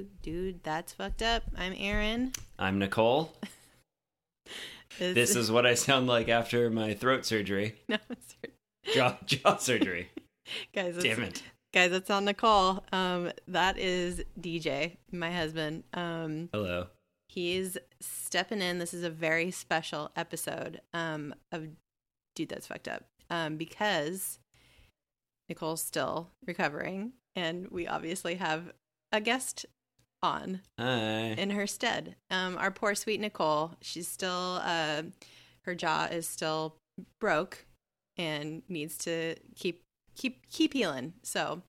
to Dude That's Fucked Up. I'm Aaron. I'm Nicole. This is what I sound like after my throat surgery, no, jaw jaw surgery. guys. That's, Damn it. guys. That's on Nicole. Um, that is DJ, my husband. Um, Hello. he's stepping in. This is a very special episode um, of Dude That's Fucked Up um, because Nicole's still recovering, and we obviously have a guest on Hi. in her stead. Um, our poor sweet Nicole, she's still, uh, her jaw is still broke and needs to keep keep keep healing. So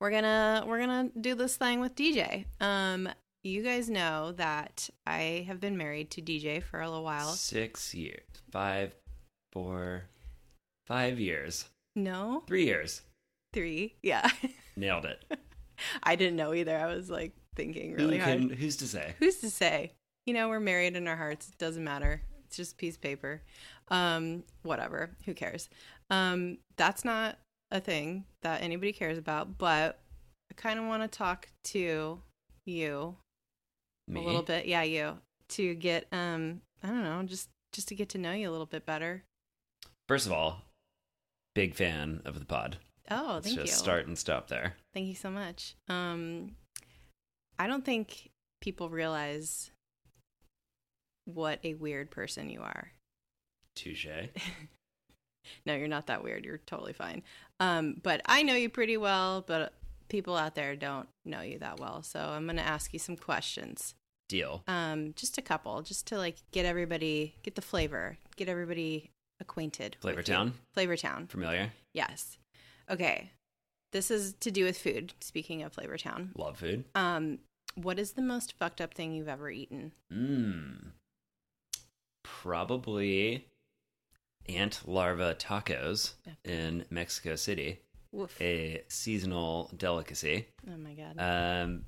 we're gonna we're gonna do this thing with DJ. Um, you guys know that I have been married to DJ for a little while. Six years. Five, four, five years. No, Three years. three. Yeah, Nailed it. I didn't know either. I was like thinking really Who hard. who's to say? who's to say? You know we're married in our hearts. It doesn't matter. It's just a piece of paper. Um whatever. Who cares? Um that's not a thing that anybody cares about but i kind of want to talk to you Me? a little bit. Yeah you. To get um i don't know just just to get to know you a little bit better. First of all, big fan of the pod. oh Let's thank just you. start and stop there. thank you so much. Um i don't think people realize what a weird person you are Touche. No, you're not that weird. You're totally fine. Um, but I know you pretty well, but people out there don't know you that well. So I'm going to ask you some questions. Deal. Um, just a couple, just to like get everybody, get the flavor, get everybody acquainted. Flavor. Town. Flavor Town. Familiar? Yes. Okay. This is to do with food. Speaking of Flavor Town, Love food. um, what is the most fucked up thing you've ever eaten? Mmm. Probably ant larva tacos in Mexico City, Woof. a seasonal delicacy. oh my god. Um,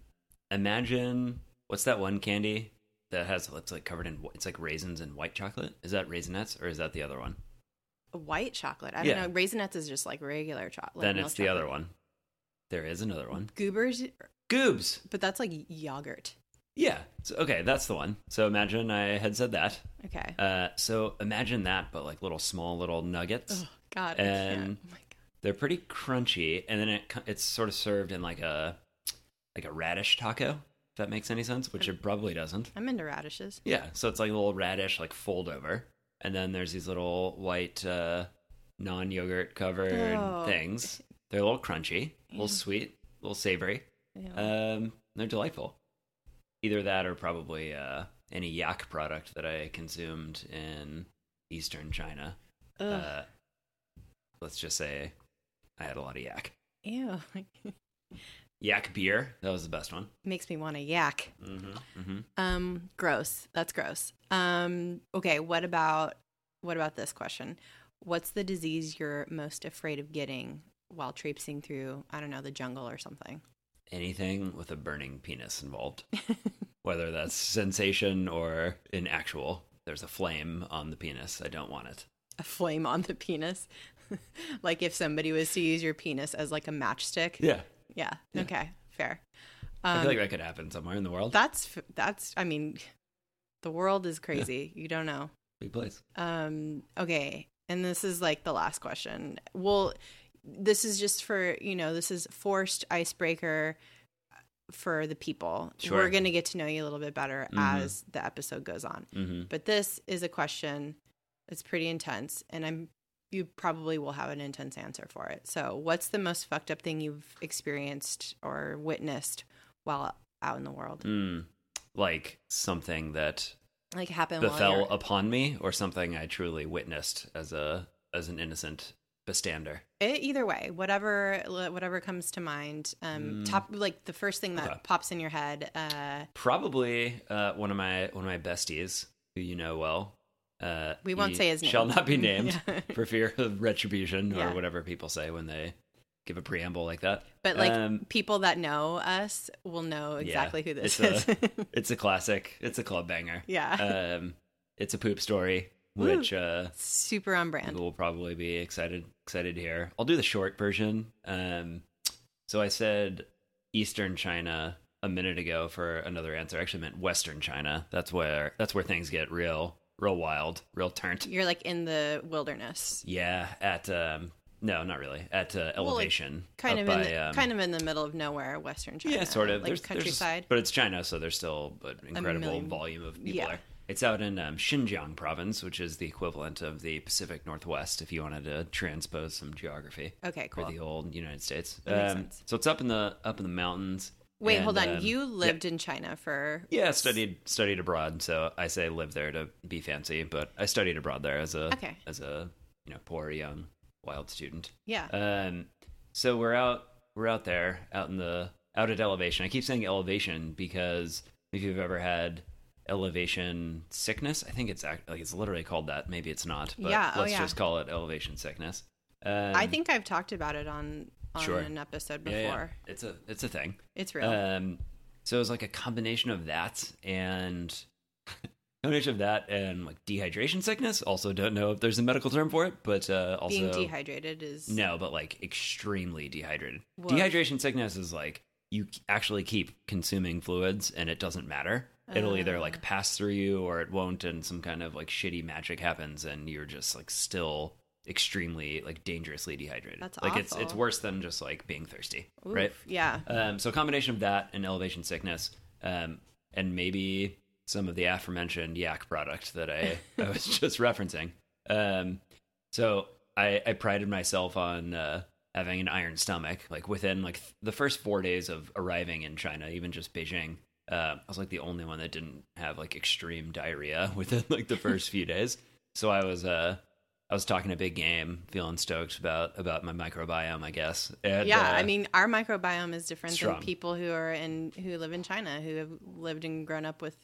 imagine what's that one candy that has it's like covered in it's like raisins and white chocolate? Is that raisinets or is that the other one? White chocolate. I yeah. don't know. Raisinets is just like regular chocolate. then it's the other one. There is another one. Goobers, Goobs. but that's like yogurt. Yeah. So, okay, that's the one. So imagine I had said that. Okay. Uh, so imagine that, but like little small little nuggets. oh God. And- Oh my God. They're pretty crunchy, and then it it's sort of served in like a like a radish taco. If that makes any sense, which it probably doesn't. I'm into radishes. Yeah, so it's like a little radish, like fold over, and then there's these little white uh, non yogurt covered Oh. things. They're a little crunchy, a little sweet, a little savory. Um, they're delightful. Either that or probably uh, any yak product that I consumed in Eastern China. Uh, let's just say I had a lot of yak. Ew. Yak beer, that was the best one. Makes me want to yak. Mm-hmm. Mm-hmm. Um, gross. That's gross. Um, okay. What about what about this question? What's the disease you're most afraid of getting while traipsing through? I don't know the jungle or something. Anything with a burning penis involved, whether that's sensation or in actual, there's a flame on the penis. I don't want it. A flame on the penis. like if somebody was to use your penis as like a matchstick. Yeah, Yeah. Yeah. Okay. Fair. I Um, feel like that could happen somewhere in the world. that's that's. I mean, the world is crazy. You don't know. Big place. Um, okay. And this is like the last question. Well, this is just for, you know, this is forced icebreaker for the people. Sure. We're going to get to know you a little bit better Mhm. as the episode goes on. Mm-hmm. But this is a question that's pretty intense and I'm you probably will have an intense answer for it. So, what's the most fucked up thing you've experienced or witnessed while out in the world? Mm. Like something that Like happened befell upon me, or something I truly witnessed as a as an innocent bystander. E- either way whatever whatever comes to mind um Mm. top like the first thing that Okay. pops in your head uh Probably uh, one of my one of my besties who you know well. Uh, We won't say his name. Shall not be named Yeah. for fear of retribution Yeah. or whatever people say when they give a preamble like that. but like Um, people that know us will know exactly who this it's is It's a classic. It's a club banger. yeah Um, it's a poop story. Which uh, super on brand people will probably be excited excited to hear. I'll do the short version. Um, so I said Eastern China a minute ago for another answer. I actually meant Western China. That's where that's where things get real real wild, real turnt. You're like in the wilderness, Yeah, at um no, not really. At uh, Well, like, elevation. kind of in the, um, kind of in the middle of nowhere, Western China. Yeah, sort of. like There's- there's- countryside. but it's China, so there's still an incredible volume of people Yeah. there. It's out in um, Xinjiang province, which is the equivalent of the Pacific Northwest, if you wanted to transpose some geography okay, cool. for the old United States. Um. So it's up in the up in the mountains. Wait, and, hold on. um, you lived in China for Yeah, studied studied abroad. So I say live there to be fancy, but I studied abroad there as a Okay. as a you know poor young wild student. yeah. Um, so we're out we're out there out in the out at elevation. I keep saying elevation because if you've ever had elevation sickness, I think it's act- like it's literally called that. Maybe it's not, but Yeah, oh, let's yeah. just call it elevation sickness. Um, I think I've talked about it on on Sure. an episode before. yeah, it's a it's a thing. It's real. Um, so it was like a combination of that and combination of that and like dehydration sickness. Also, don't know if there's a medical term for it, but uh, also Being dehydrated is no, but like extremely dehydrated. Woof. Dehydration sickness is like you actually keep consuming fluids and it doesn't matter. It'll either Uh. like pass through you or it won't, and some kind of like shitty magic happens, and you're just like still extremely like dangerously dehydrated. That's like it's it's worse than just like being thirsty, Oof, right? Yeah. Um, so a combination of that and elevation sickness, um, and maybe some of the aforementioned yak product that I, I was just referencing. Um, so I, I prided myself on uh, having an iron stomach. Like within like th- the first four days of arriving in China, even just Beijing, uh, I was like the only one that didn't have like extreme diarrhea within like the first few days. So I was uh, I was talking a big game, feeling stoked about about my microbiome, I guess. And, yeah, uh, I mean, our microbiome is different strong. than people who are in who live in China who have lived and grown up with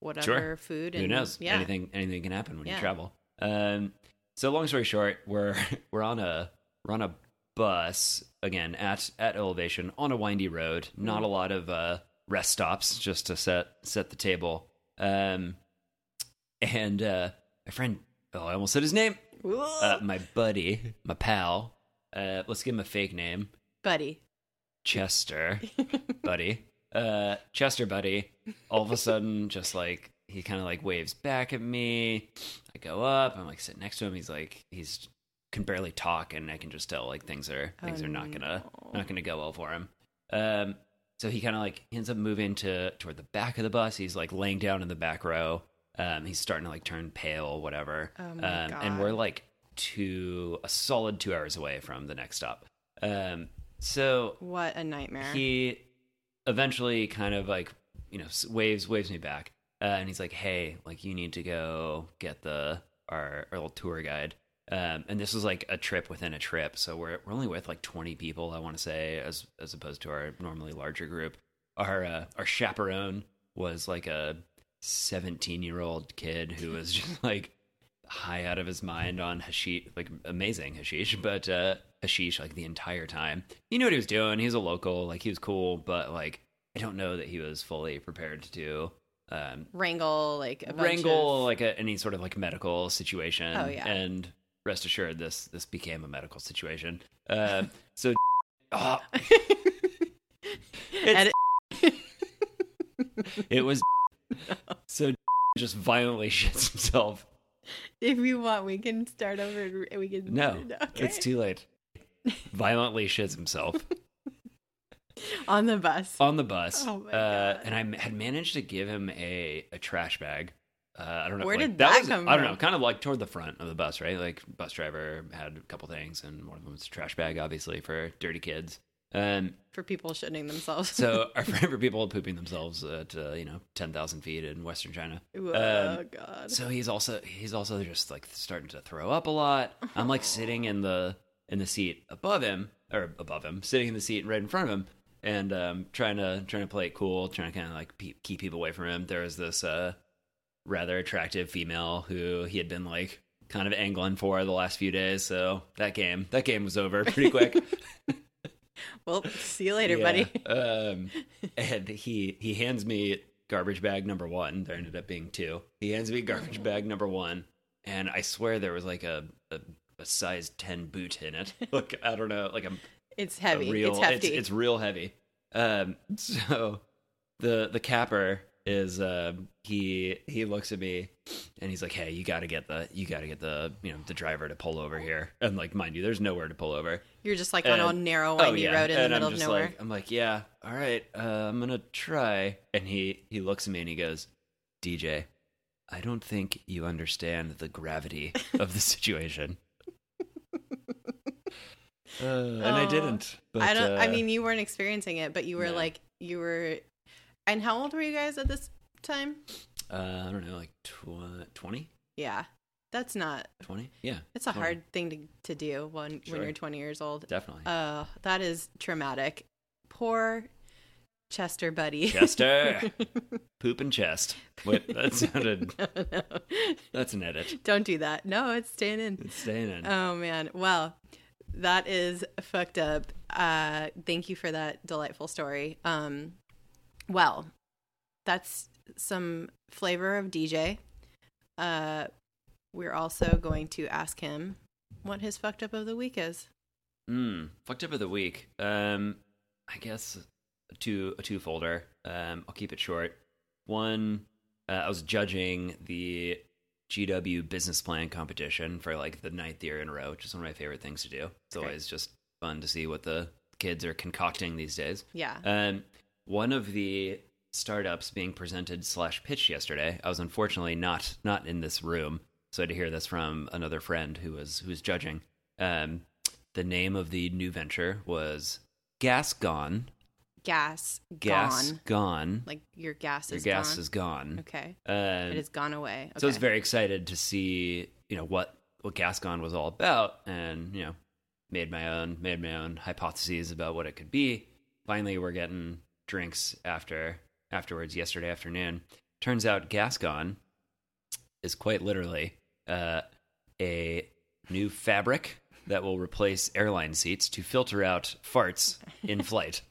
whatever Sure. food. And, who knows? Yeah. Anything anything can happen when you travel. Um, so long story short, we're we're on a we're on a bus again at at elevation on a windy road. Not a lot of uh, rest stops, just to set set the table. Um, and uh, my friend, oh, I almost said his name. Uh, my buddy, my pal. Uh, let's give him a fake name. Buddy. Chester, buddy. Uh, Chester, buddy. All of a sudden, just like he kind of like waves back at me. I go up. I'm like sitting next to him. He's like he's can barely talk, and I can just tell like things are things Oh, are not gonna no. not gonna go well for him. Um, so he kind of like ends up moving to toward the back of the bus. He's like laying down in the back row. Um, he's starting to like turn pale, whatever. Oh um, and we're like two a solid two hours away from the next stop. Um, so What a nightmare. he eventually kind of like you know waves waves me back uh, and he's like hey like you need to go get the our, our little tour guide um, and this was like a trip within a trip so we're, we're only with like 20 people i want to say as as opposed to our normally larger group our uh, our chaperone was like a 17 year old kid who was just like high out of his mind on hashish, like amazing hashish, but uh, hashish like the entire time. He knew what he was doing. He was a local, like he was cool, but like I don't know that he was fully prepared to um, wrangle like a bunch wrangle of- like a, any sort of like medical situation. Oh, yeah. and rest assured, this this became a medical situation. Uh, so, oh, Edit- it was so just violently shits himself. if you want, we can start over. And we can. No, Okay. it's too late. Violently shits himself. on the bus. on the bus. Oh my uh, and I had managed to give him a, a trash bag. Uh, I don't know. Where like, did that was, come I don't know. Kind of like toward the front of the bus, right? Like bus driver had a couple things, and one of them was a trash bag, obviously for dirty kids. Um, for people shitting themselves. so our for people pooping themselves at uh, you know ten thousand feet in Western China. oh um, god. So he's also he's also just like starting to throw up a lot. I'm like sitting in the in the seat above him or above him, sitting in the seat right in front of him, and um, trying to trying to play it cool, trying to kind of like pe- keep people away from him. There was this uh, rather attractive female who he had been like kind of angling for the last few days. So that game that game was over pretty quick. well, see you later, Yeah. buddy. Um, and he he hands me garbage bag number one. There ended up being two. He hands me garbage bag number one, and I swear there was like a a, a size ten boot in it. Look, I don't know, like a, It's a heavy. real. it's hefty. It's, real heavy. Um, so the the capper is um he he looks at me and he's like, "Hey, you got to get the you got to get the you know the driver to pull over here." And like, mind you, there's nowhere to pull over. You're just like on a And- narrow, Oh windy yeah, road in the middle of nowhere. like, I'm like, yeah, all right, uh, I'm gonna try. And he he looks at me and he goes, DJ, I don't think you understand the gravity of the situation. Uh, and I Oh, didn't. But, I don't. I uh, mean, you weren't experiencing it, but you were no. like, you were. And how old were you guys at this time? uh, I don't know, like tw- 20? Yeah, that's not. 20? Yeah, It's a 20. hard thing to to do when when you're 20 years old. definitely. Oh, that is traumatic. Poor Chester, buddy. Chester. Poop and chest. Wait, that sounded. no, no. That's an edit. Don't do that. No, it's staying in. It's staying in. Oh man. Well, that is fucked up. Uh thank you for that delightful story. Um well, that's some flavor of DJ. Uh we're also going to ask him what his fucked up of the week is. Mm, fucked up of the week. Um, I guess a two a two folder. Um, I'll keep it short. One, uh, I was judging the GW business plan competition for like the ninth year in a row, which is one of my favorite things to do. It's Great. always just fun to see what the kids are concocting these days. Yeah. Um, one of the startups being presented slash pitched yesterday. I was unfortunately not not in this room, so I had to hear this from another friend who was who was judging. Um, the name of the new venture was Gas Gone. Gas, Gas gone. Gone. Like your gas is gone. Your is gas gone. is gone. Okay. Um, it has gone away. Okay. So I was very excited to see, you know, what what Gas Gone was all about, and you know, made my own made my own hypotheses about what it could be. Finally, we're getting drinks after afterwards yesterday afternoon. Turns out Gas Gone is quite literally uh, a new fabric that will replace airline seats to filter out farts in flight.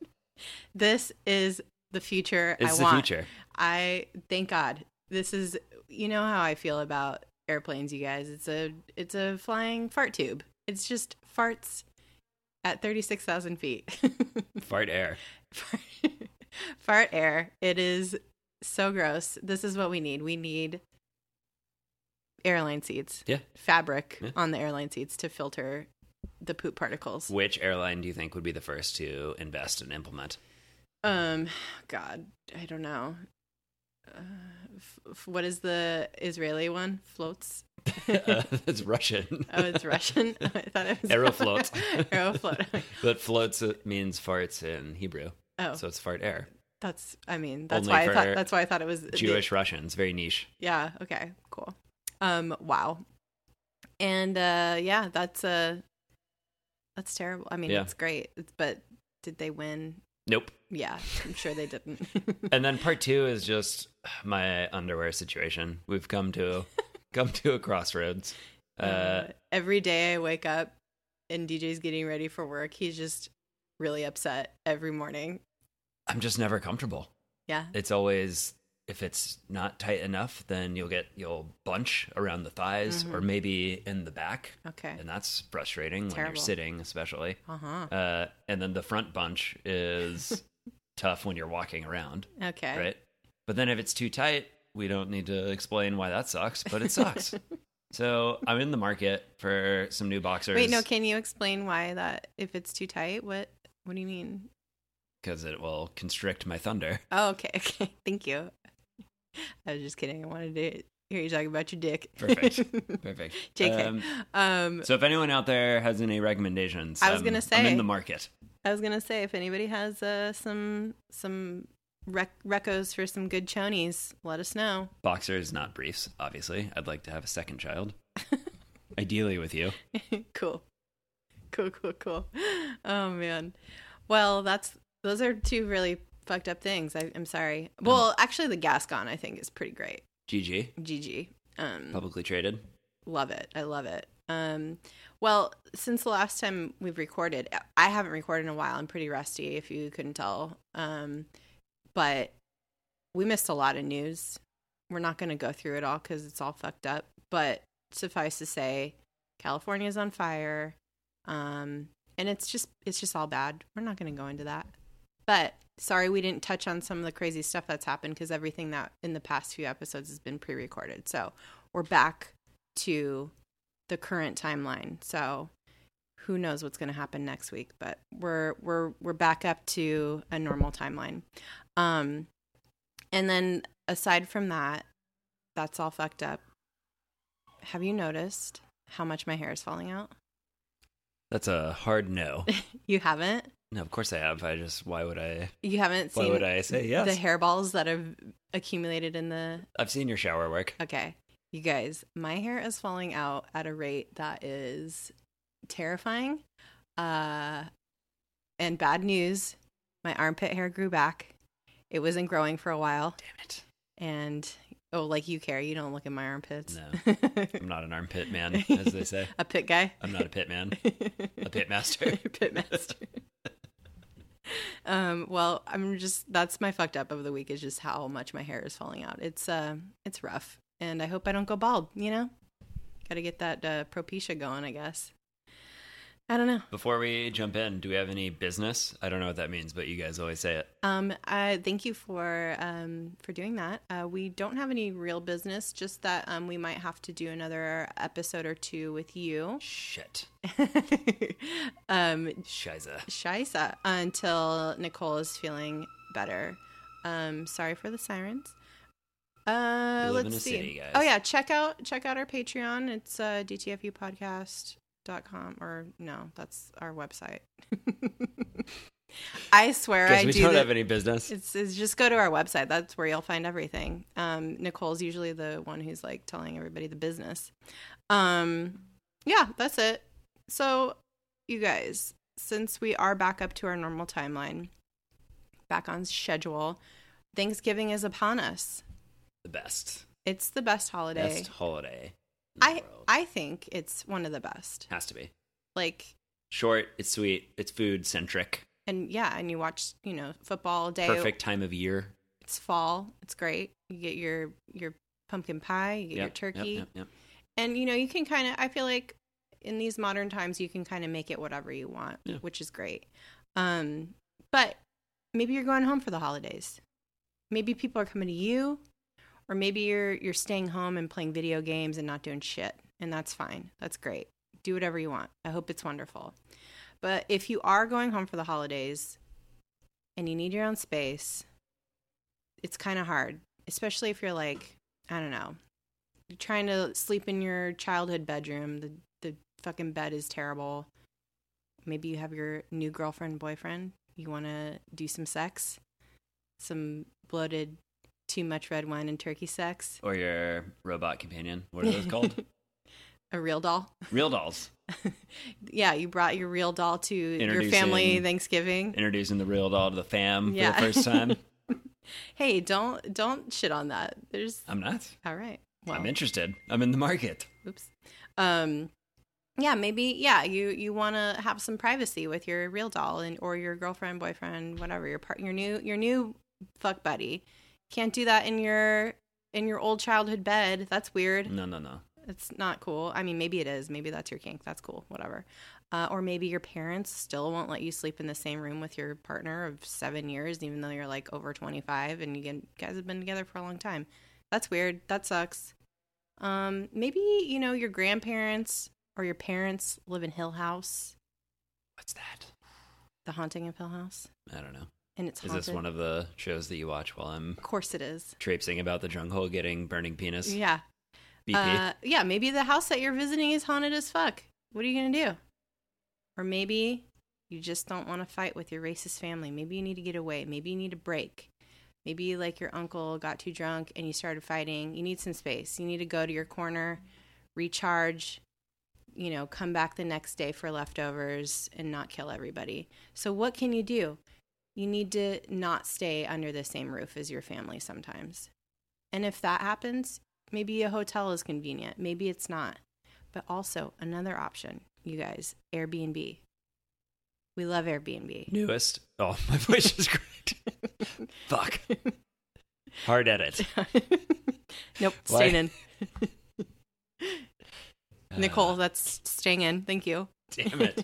This is the future It's I the want. future. I thank God. This is you know how I feel about airplanes, you guys. It's a it's a flying fart tube. It's just farts at thirty six thousand feet. Fart air. fart air. It is so gross. This is what we need. We need airline seats. Yeah. Fabric Yeah. on the airline seats to filter the poop particles. Which airline do you think would be the first to invest and implement? Um, God, I don't know. Uh, f- f- what is the Israeli one? Floats. uh, it's Russian. Oh, it's Russian. I thought it was Aeroflot. Aeroflot. but floats means farts in Hebrew, Oh, so it's fart air. that's. I mean, that's Only why I thought. That's why I thought it was the- Jewish Russians, very niche. yeah. Okay. Cool. Um. Wow. And uh, yeah, that's uh, that's terrible. I mean, Yeah. it's great. It's, but did they win? Nope. Yeah, I'm sure they didn't. And then part two is just my underwear situation. We've come to come to a crossroads. Uh, Uh, every day I wake up and DJ's getting ready for work, he's just really upset every morning. I'm just never comfortable. Yeah. It's always if it's not tight enough, then you'll get you'll bunch around the thighs or maybe in the back, Okay. and that's frustrating when you're sitting, especially. Uh huh. Uh, and then the front bunch is tough when you're walking around, Okay. right? But then if it's too tight, we don't need to explain why that sucks, but it sucks. so I'm in the market for some new boxers. Wait, no. Can you explain why that? If it's too tight, what? What do you mean? because it will constrict my thunder. Oh, okay. Okay. Thank you. I was just kidding. I wanted to hear you talking about your dick. Perfect. Perfect. JK. Um, Um, so if anyone out there has any recommendations, I was um, gonna say I'm in the market. I was gonna say if anybody has uh, some some rec- recos for some good chonies, let us know. Boxers, not briefs. Obviously, I'd like to have a second child, ideally with you. cool. Cool, cool, cool. Oh man. Well, that's those are two really fucked up things. I, I'm sorry. Well, actually, the Gas Gone I think is pretty great. GG, GG. Um, publicly traded. love it. I love it. Um, well, since the last time we've recorded, I haven't recorded in a while. I'm pretty rusty, if you couldn't tell. Um, but we missed a lot of news. We're not going to go through it all because it's all fucked up. But suffice to say, California's on fire, um, and it's just it's just all bad. We're not going to go into that. But sorry we didn't touch on some of the crazy stuff that's happened because everything that in the past few episodes has been pre-recorded. So we're back to the current timeline. So who knows what's going to happen next week? But we're we're we're back up to a normal timeline. Um, and then aside from that, that's all fucked up. Have you noticed how much my hair is falling out? That's a hard no. You haven't. No, of course I have. I just why would I? You haven't Why seen would I say yes? the hairballs that have accumulated in the. I've seen your shower work. Okay, you guys, my hair is falling out at a rate that is terrifying. Uh, and bad news, my armpit hair grew back. It wasn't growing for a while, Damn it! and oh, like you care, you don't look at my armpits. No. I'm not an armpit man, as they say. a pit guy. I'm not a pit man. A pit master. pit master. um, well, I'm just that's my fucked up of the week is just how much my hair is falling out. It's uh it's rough. And I hope I don't go bald, you know? Gotta get that uh propecia going, I guess. I don't know. Before we jump in, do we have any business? I don't know what that means, but you guys always say it. Um, I thank you for um for doing that. Uh, we don't have any real business, just that um we might have to do another episode or two with you. Shit. um, Shiza. Scheiße until Nicole is feeling better. Um, sorry for the sirens. Uh, let's see. city. Oh yeah, check out check out our Patreon. It's uh, dtfupodcast.com or no, that's our website. I swear I we do. don't the- have any business. it's, it's just go to our website. That's where you'll find everything. Um, Nicole's usually the one who's like telling everybody the business. Um, yeah, that's it. So, you guys, since we are back up to our normal timeline, back on schedule, Thanksgiving is upon us. The best. It's the best holiday. Best holiday. I. I think it's one of the best. Has to be. Like, Short, it's sweet, it's food centric. and yeah, and you watch, you know, football all day. Perfect time of year. It's fall. It's great. You get your your pumpkin pie. You get your turkey. Yep, yep, yep. and you know you can kind of i feel like in these modern times you can kind of make it whatever you want Yeah. which is great um but maybe you're going home for the holidays maybe people are coming to you or maybe you're you're staying home and playing video games and not doing shit and that's fine that's great do whatever you want i hope it's wonderful but if you are going home for the holidays and you need your own space it's kind of hard especially if you're like i don't know you're trying to sleep in your childhood bedroom. The the fucking bed is terrible. Maybe you have your new girlfriend, boyfriend. You want to do some sex, some bloated, too much red wine and turkey sex. Or your robot companion. What are those called? A real doll. Real dolls. yeah, you brought your real doll to your family Thanksgiving. Introducing the real doll to the fam Yeah. for the first time. Hey, don't don't shit on that. There's I'm not. all right. Well, I'm interested. I'm in the market. oops um yeah maybe yeah you you want to have some privacy with your real doll and or your girlfriend boyfriend whatever your part your new your new fuck buddy can't do that in your in your old childhood bed. That's weird. No, no, no. it's not cool. I mean maybe it is. Maybe that's your kink. That's cool. Whatever. Uh, or maybe your parents still won't let you sleep in the same room with your partner of seven years even though you're like over 25 and you guys have been together for a long time. That's weird. That sucks. Um, maybe you know your grandparents or your parents live in Hill House, What's that? The Haunting of Hill House, I don't know. And it's Is haunted. this one of the shows that you watch while I'm Of course, it is. traipsing about the jungle getting burning penis? Yeah, BP. uh, yeah. Maybe the house that you're visiting is haunted as fuck. What are you gonna do? Or maybe you just don't want to fight with your racist family. Maybe you need to get away. Maybe you need a break. Maybe like your uncle got too drunk and you started fighting. You need some space. You need to go to your corner, recharge, you know, come back the next day for leftovers and not kill everybody. So what can you do? You need to not stay under the same roof as your family sometimes. And if that happens, maybe a hotel is convenient. Maybe it's not. But also another option, you guys, Airbnb. We love Airbnb. Newest. Oh, my voice is great. Fuck. Hard edit. nope, staying in. Nicole, that's staying in. Thank you. damn it.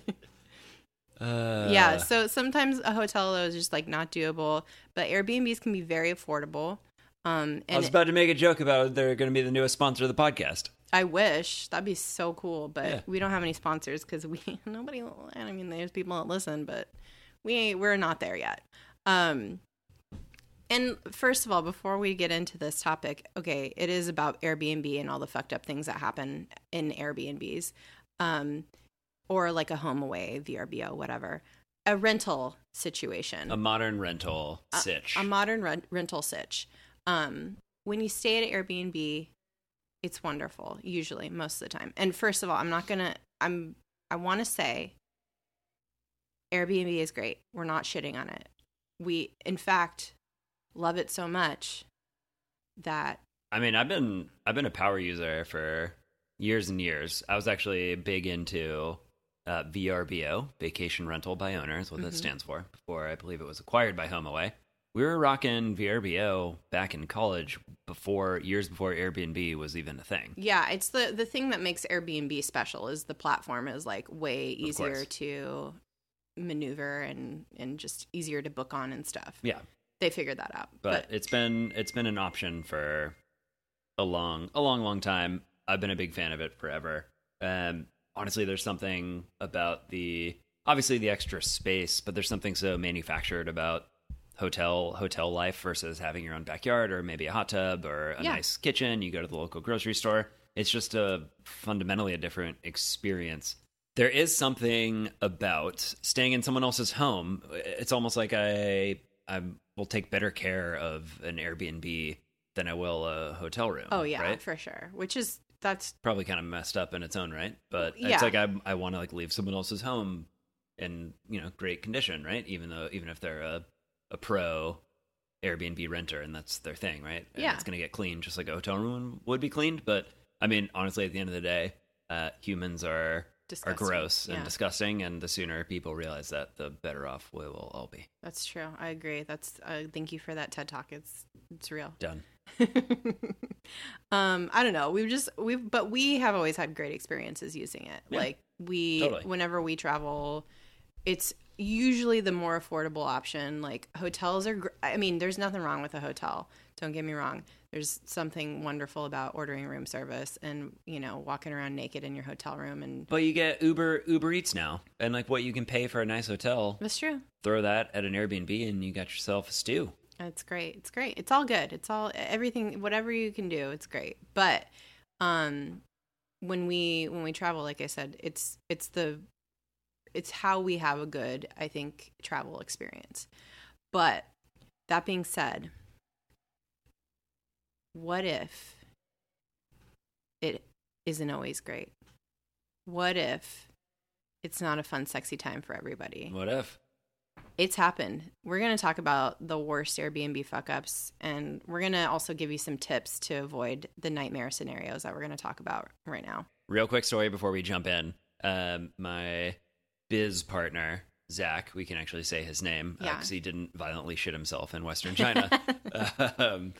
Uh, yeah, so sometimes a hotel though is just like not doable, but Airbnbs can be very affordable. Um, I was about to make a joke about they're going to be the newest sponsor of the podcast. I wish that'd be so cool, but Yeah. we don't have any sponsors because we nobody. I mean, there's people that listen, but we we're not there yet. Um, and first of all, before we get into this topic, okay, it is about Airbnb and all the fucked up things that happen in Airbnbs, um, or like a home away, VRBO, whatever, a rental situation A modern rental a- sitch. A, modern rent- rental sitch. Um, when you stay at Airbnb, it's wonderful. Usually, most of the time. And first of all, I'm not gonna. I'm. I want to say, Airbnb is great. We're not shitting on it. We, in fact, love it so much that I mean, I've been I've been a power user for years and years. I was actually big into uh, VRBO, Vacation Rental by Owner, is what that Mhm. stands for. Before I believe it was acquired by HomeAway. We were rocking VRBO back in college before years before Airbnb was even a thing. yeah, it's the the thing that makes Airbnb special is the platform is like way easier to maneuver and and just easier to book on and stuff. Yeah, They figured that out, but, it's been it's been an option for a long a long long time. I've been a big fan of it forever. Um, honestly, there's something about the obviously the extra space, but there's something so manufactured about hotel hotel life versus having your own backyard or maybe a hot tub or a Yeah. nice kitchen. You go to the local grocery store. It's just a fundamentally a different experience. There is something about staying in someone else's home. It's almost like I I will take better care of an Airbnb than I will a hotel room. Oh yeah, right? for sure. Which is that's probably kind of messed up in its own right but Yeah. it's like i, I want to like leave someone else's home in you know great condition right even though even if they're a, a pro airbnb renter and that's their thing right and Yeah. it's going to get cleaned just like a hotel room would be cleaned but i mean honestly at the end of the day uh, humans are are gross Yeah, and disgusting and the sooner people realize that the better off we will all be that's true. I agree. That's uh, thank you for that TED talk. It's it's real. done um, I don't know. We've just we've but we have always had great experiences using it. Yeah. Like we Totally. whenever we travel, it's usually the more affordable option. Like hotels are. Gr- I mean, there's nothing wrong with a hotel. Don't get me wrong. There's something wonderful about ordering room service and you know walking around naked in your hotel room and but you get uber uber eats now and like what you can pay for a nice hotel that's true. throw that at an airbnb and you got yourself a stew It's great. It's great. It's all good. It's all everything whatever you can do, it's great. But um when we when we travel, like I said, it's it's the it's how we have a good, I think, travel experience. But that being said, what if it isn't always great? What if it's not a fun, sexy time for everybody? what if it's happened. We're going to talk about the worst Airbnb fuck ups, and we're going to also give you some tips to avoid the nightmare scenarios that we're going to talk about right now. real quick story before we jump in. Um, my biz partner Zach, we can actually say his name Yeah. because he didn't violently shit himself in Western China. um,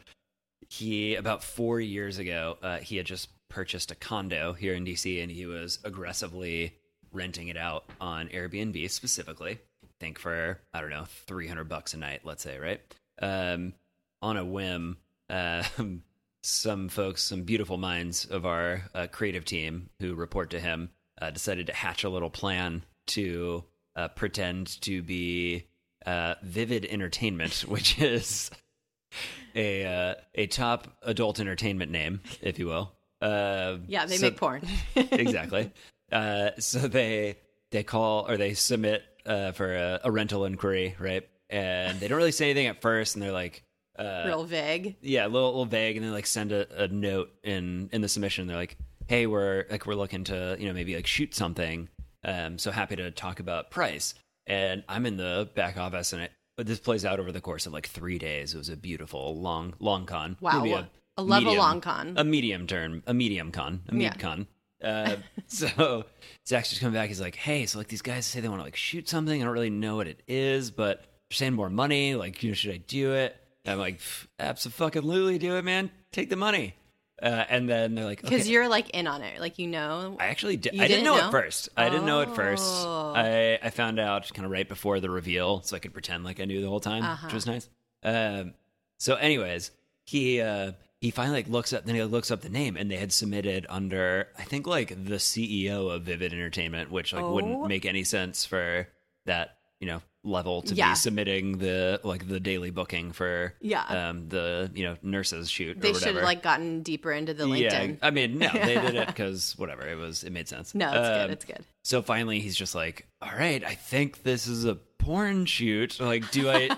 he about four years ago, uh, he had just purchased a condo here in DC, and he was aggressively renting it out on Airbnb specifically. Think for I don't know three hundred bucks a night, let's say, right? Um, on a whim, uh, some folks, some beautiful minds of our uh, creative team who report to him, uh, decided to hatch a little plan to uh, pretend to be uh, Vivid Entertainment, which is a uh, a top adult entertainment name, if you will. Uh, Yeah, they so- make porn. exactly. Uh, so they they call or they submit uh, for a, a rental inquiry, right? And they don't really say anything at first, and they're like, uh, Real vague. yeah, a little, little vague, and then like send a, a note in in the submission. They're like, "Hey, we're like we're looking to you know maybe like shoot something. Um, so happy to talk about price." And I'm in the back office, and it but this plays out over the course of like three days. It was a beautiful long long con. Wow. Maybe A level medium- long con. a medium term, a medium con, a mid Yeah. con. Uh, so Zach's just coming back. He's like, "Hey, so like these guys say they want to like shoot something. I don't really know what it is, but they're saying more money. Like, you know, should I do it?" And I'm like, "Absolutely, do it, man. Take the money." Uh, and then they're like, Because okay. you're like in on it, like you know. I actually did. I didn't know, know? at first. I didn't know at first. Oh. I I found out kind of right before the reveal, so I could pretend like I knew the whole time, Uh-huh. which was nice. Um, so, anyways, he uh, he finally like looks up. Then he looks up the name, and they had submitted under I think like the CEO of Vivid Entertainment, which like Oh. wouldn't make any sense for that you know level to Yeah. be submitting the like the daily booking for Yeah. um the you know nurses shoot. They or should have like gotten deeper into the LinkedIn. Yeah, I mean, no, they did it because whatever. It was, it made sense. No, it's Um, good. It's good. So finally, he's just like, "All right, I think this is a porn shoot. Like, do I,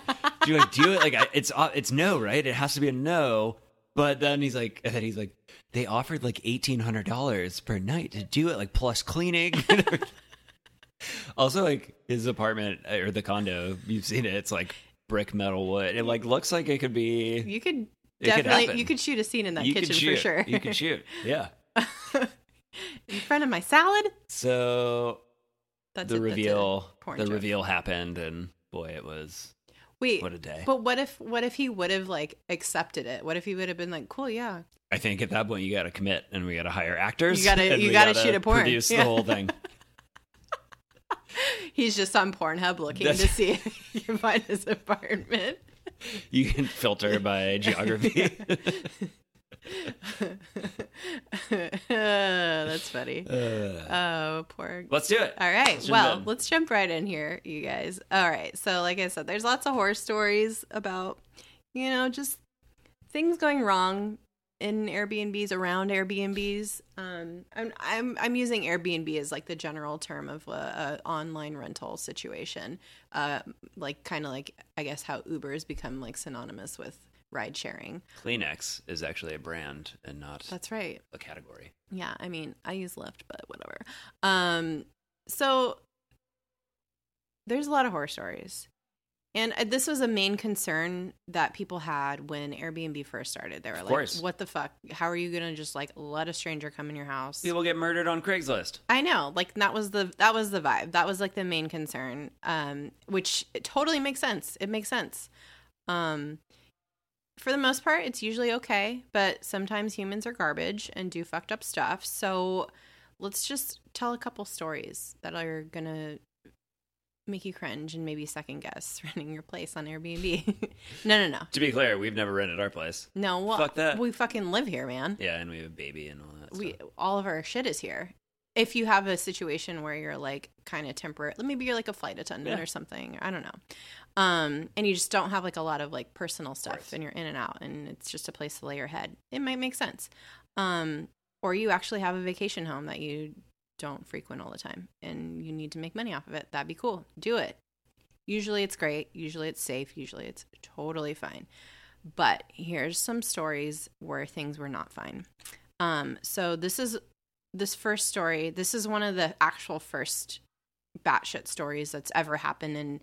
do I do it? Like, I, it's, it's no, right? It has to be a no." But then he's like, and then he's like, they offered like eighteen hundred dollars per night to do it, like plus cleaning. also, like his apartment uh, or the condo, you've seen it. It's like brick metal wood. It like looks like it could be. You could It could definitely you could shoot a scene in that you kitchen for sure. You could shoot. Yeah. in front of my salad. So That's the it, reveal, the joke. reveal happened, and boy, it was Wait, what a day. but what if what if he would have like accepted it? What if he would have been like, "Cool, yeah, I think at that point you got to commit, and we got to hire actors. You gotta- and you gotta gotta shoot a porn. produce Yeah. the whole thing. He's just on Pornhub looking That's- to see if he can find his apartment. You can filter by geography. That's funny. Uh, Oh, poor. let's do it. All right. Let's jump well, in. let's jump right in here, you guys. All right. So, like I said, there's lots of horror stories about, you know, just things going wrong in Airbnbs around Airbnbs. Um, I'm I'm I'm using Airbnb as like the general term of a, a online rental situation. Uh, like kind of like I guess how Uber has become like synonymous with ride sharing. Kleenex is actually a brand and not That's right. a category. Yeah, I mean, I use Lyft, but whatever. Um, so there's a lot of horror stories. And uh, this was a main concern that people had when Airbnb first started. They were Of like, course. "What the fuck? How are you going to just like let a stranger come in your house?" People get murdered on Craigslist. I know, like that was the that was the vibe. That was like the main concern, um, which totally makes sense. It makes sense. Um, for the most part, it's usually okay, but sometimes humans are garbage and do fucked up stuff. So let's just tell a couple stories that are gonna make you cringe and maybe second guess renting your place on Airbnb. no, no, no, To be clear, we've never rented our place. no. Well, Fuck that. We fucking live here, man. Yeah, and we have a baby and all that. we stuff. all of our shit is here. If you have a situation where you're like kind of temporary, maybe you're like a flight attendant Yeah. or something, I don't know, um, and you just don't have like a lot of like personal stuff, and you're in and out, and it's just a place to lay your head. It might make sense, um, or you actually have a vacation home that you don't frequent all the time, and you need to make money off of it. That'd be cool. Do it. Usually it's great. Usually it's safe. Usually it's totally fine. But here's some stories where things were not fine. Um, so this is this first story. This is one of the actual first batshit stories that's ever happened in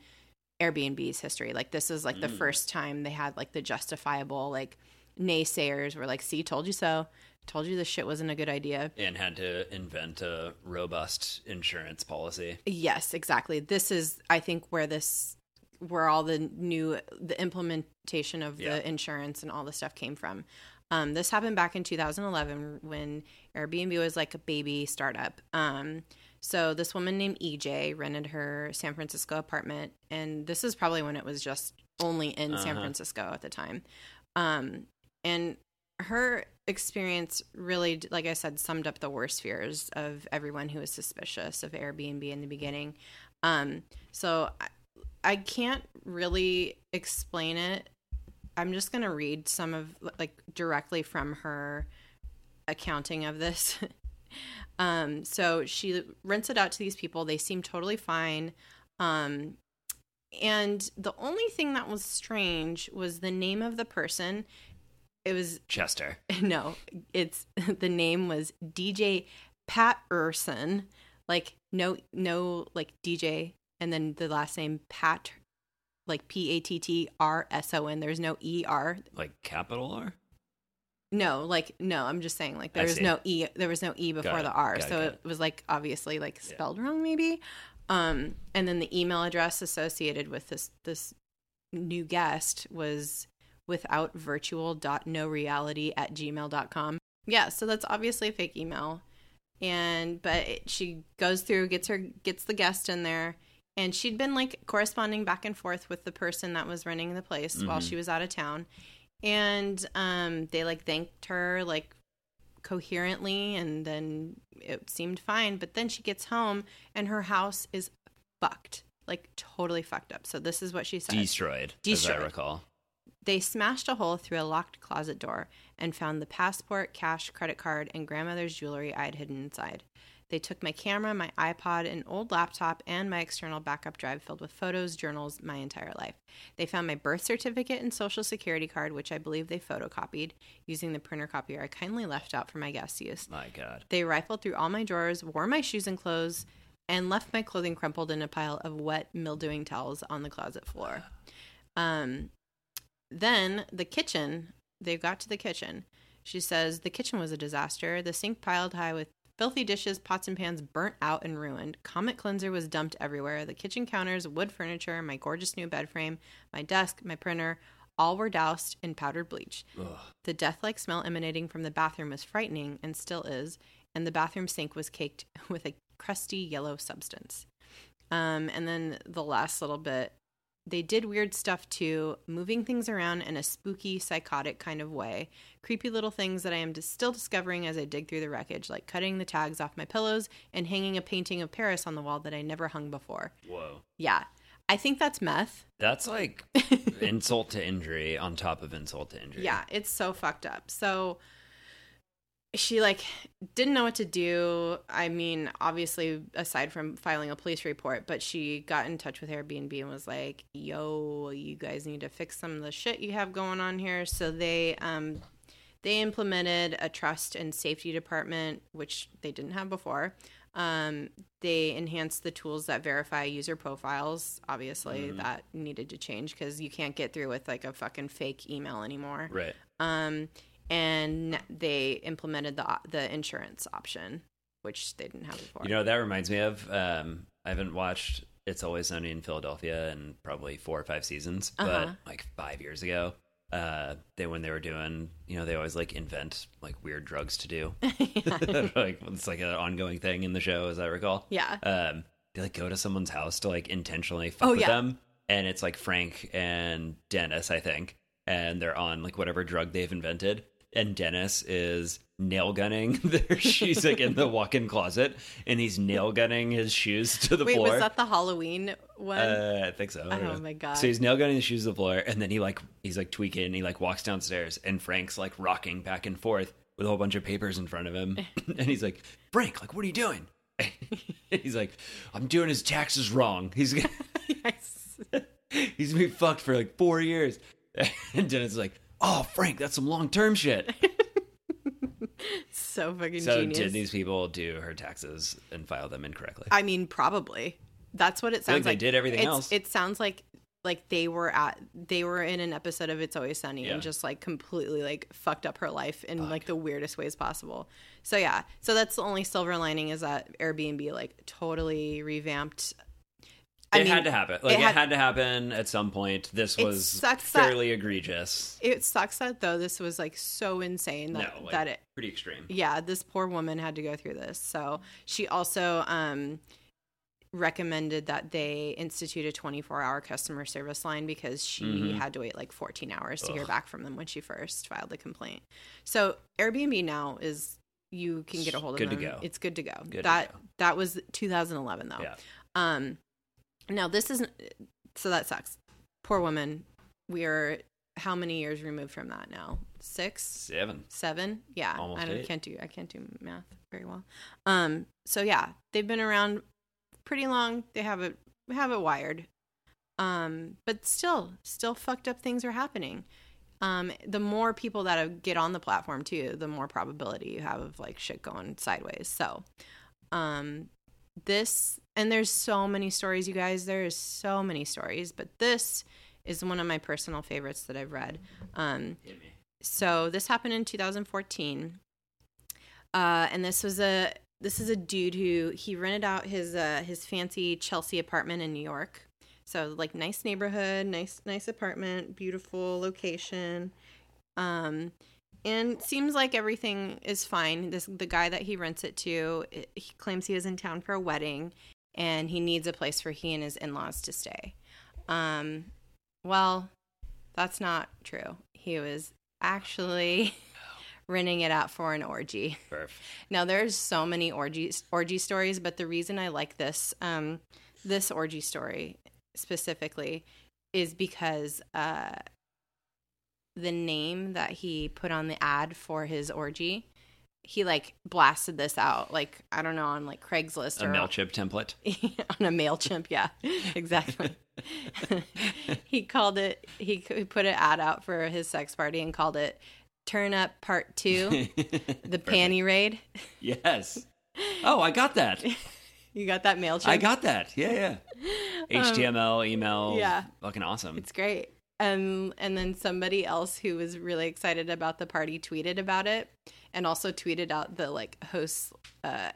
Airbnb's history. Like this is like the Mm. first time they had like the justifiable like naysayers were like, "See, told you so. Told you this shit wasn't a good idea." and had to invent a robust insurance policy. Yes, exactly. This is, I think, where this, where all the new, the implementation of Yeah. the insurance and all the stuff came from. Um, this happened back in 2011 when Airbnb was like a baby startup. Um, so this woman named EJ rented her San Francisco apartment, and this is probably when it was just only in San Uh-huh. Francisco at the time. Um, and her experience really, like I said, summed up the worst fears of everyone who was suspicious of Airbnb in the beginning. Um, so I, I can't really explain it. I'm just going to read some of like directly from her accounting of this. um, so she rents it out to these people. They seem totally fine. Um, and the only thing that was strange was the name of the person. It was Chester. no, it's the name was DJ Patterson. Like no no like DJ and then the last name Pat like P A T T R S O N. There's no E R. Like capital R? No, like no, I'm just saying like I there was see. no E there was no E before the R. got so it, it. was like obviously like Yeah. spelled wrong maybe. Um and then the email address associated with this this new guest was without virtual dot no reality at gmail.com Yeah, so that's obviously a fake email. And but it, she goes through, gets her gets the guest in there, and she'd been like corresponding back and forth with the person that was running the place while Mhm. she was out of town. And um they like thanked her like coherently and then it seemed fine, but then she gets home and her house is fucked. Like totally fucked up. So this is what she said. Destroyed, as Destroyed. I recall. They smashed a hole through a locked closet door and found the passport, cash, credit card, and grandmother's jewelry I had hidden inside. They took my camera, my iPod, an old laptop, and my external backup drive filled with photos, journals, my entire life. They found my birth certificate and social security card, which I believe they photocopied using the printer copier I kindly left out for my guest use. My God. They rifled through all my drawers, wore my shoes and clothes, and left my clothing crumpled in a pile of wet, mildewing towels on the closet floor. Um, then the kitchen, they got to the kitchen. She says the kitchen was a disaster. The sink piled high with filthy dishes, pots and pans burnt out and ruined. Comet cleanser was dumped everywhere. The kitchen counters, wood furniture, my gorgeous new bed frame, my desk, my printer, all were doused in powdered bleach. Ugh. The death like smell emanating from the bathroom was frightening and still is, and the bathroom sink was caked with a crusty yellow substance. Um, and then the last little bit, they did weird stuff too, moving things around in a spooky, psychotic kind of way. Creepy little things that I am still discovering as I dig through the wreckage, like cutting the tags off my pillows and hanging a painting of Paris on the wall that I never hung before. Whoa. Yeah, I think that's meth. That's like insult to injury on top of insult to injury. Yeah, it's so fucked up. So she like didn't know what to do. I mean, obviously aside from filing a police report, but she got in touch with Airbnb and was like, "Yo, you guys need to fix some of the shit you have going on here." So they um they implemented a trust and safety department, which they didn't have before. Um, they enhanced the tools that verify user profiles. Obviously, Mhm. that needed to change because you can't get through with like a fucking fake email anymore. Right. Um, and they implemented the the insurance option, which they didn't have before. You know, that reminds me of um I haven't watched It's Always Sunny in Philadelphia in probably four or five seasons, Uh-huh. but like five years ago, uh they when they were doing you know, they always like invent like weird drugs to do. like it's like an ongoing thing in the show, as I recall. yeah. um they like go to someone's house to like intentionally fuck Oh, with yeah. them and it's like frank and dennis i think and they're on like whatever drug they've invented and dennis is nail gunning their shoes like in the walk-in closet and he's nail gunning his shoes to the Wait, floor was that the Halloween one? uh, i think so I Oh know. my God. so he's nail gunning the shoes to the floor and then he like he's like tweaking and he like walks downstairs and frank's like rocking back and forth with a whole bunch of papers in front of him and he's like frank like what are you doing he's like i'm doing his taxes wrong he's gonna yes. he's been fucked for like four years and dennis is like oh frank that's some long-term shit So fucking so genius. did these people do her taxes and file them incorrectly I mean, probably. That's what it feel like sounds they like. did everything It's- else. It sounds like like they were at they were in an episode of It's Always Sunny Yeah. and just like completely like fucked up her life in Fuck. like the weirdest ways possible. So yeah, so that's the only silver lining is that Airbnb like totally revamped. It had to happen. like it had- had, to happen at some point. This was sucks that- fairly egregious. It sucks that though this was like so insane that no like, that it pretty extreme. Yeah this poor woman had to go through this. So she also um recommended that they institute a 24 hour customer service line because she Mhm. had to wait like 14 hours to hear back from them when she first filed the complaint. So airbnb now is you can get a hold of Good to them. go. it's good to go. Good to that go. that was 2011 though. Yeah. Um now this isn't so that sucks. Poor woman. We are how many years removed from that now? Six? Seven. Seven? Yeah. Almost i don't, eight. can't do i can't do math very well. Um so yeah they've been around pretty long. They have it have it wired. Um but still still fucked up things are happening. Um the more people that get on the platform too the more probability you have of like shit going sideways. So um this and there's so many stories you guys. There's so many stories but this is one of my personal favorites that i've read. Um so this happened in 2014 uh, and this was a this is a dude who he rented out his uh, his fancy chelsea apartment in new york. So like nice neighborhood nice nice apartment beautiful location. Um and seems like everything is fine. This the guy that he rents it to. He claims he is in town for a wedding, and he needs a place for he and his in laws to stay. Um, well, that's not true. He was actually renting it out for an orgy. Perf. Now there's so many orgies orgy stories, but the reason I like this um this orgy story specifically is because uh the name that he put on the ad for his orgy he like blasted this out like I don't know on like Craigslist A or MailChimp template. on a Mailchimp, yeah. Exactly. he called it he, he put an ad out for his sex party and called it Turn Up Part 2, the panty raid. Yes. Oh, I got that. You got that Mailchimp? I got that. Yeah, yeah. HTML, email. Um, yeah. Fucking awesome. It's great. Um, and then somebody else who was really excited about the party tweeted about it and also tweeted out the like host's uh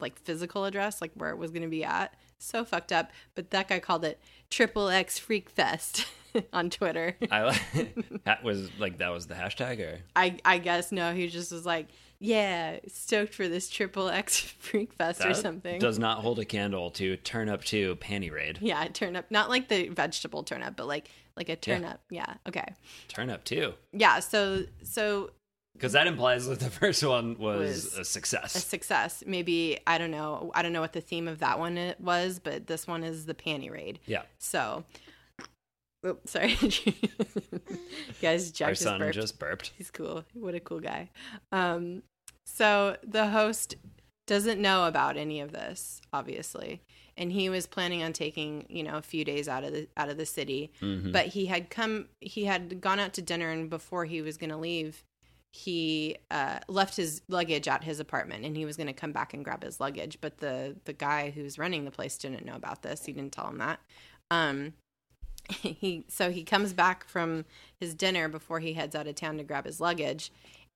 like physical address, like where it was gonna be at. So fucked up. But that guy called it Triple X Freak Fest on Twitter. I like that was like that was the hashtag or I I guess no, he just was like, Yeah, stoked for this Triple X Freak Fest or that something. does not hold a candle to turn up to panty raid. yeah, turn up, Not like the vegetable turn up, but like like a turnip. Yeah. Okay. Turn up too. Yeah, so so Because that implies that the first one was, Was a success. a success. success. Maybe I don't know. I don't know what the theme of that one was, but this one is the panty raid. yeah. So, oh, sorry, guys. Jack Our just son burped. just burped. He's cool. What a cool guy. Um, so the host doesn't know about any of this, obviously, and he was planning on taking you know a few days out of the out of the city, Mhm. but he had come. He had gone out to dinner, and before he was going to leave. He uh, left his luggage at his apartment, and he was going to come back and grab his luggage. But the the guy who's running the place didn't know about this. He didn't tell him that. Um, he so he comes back from his dinner before he heads out of town to grab his luggage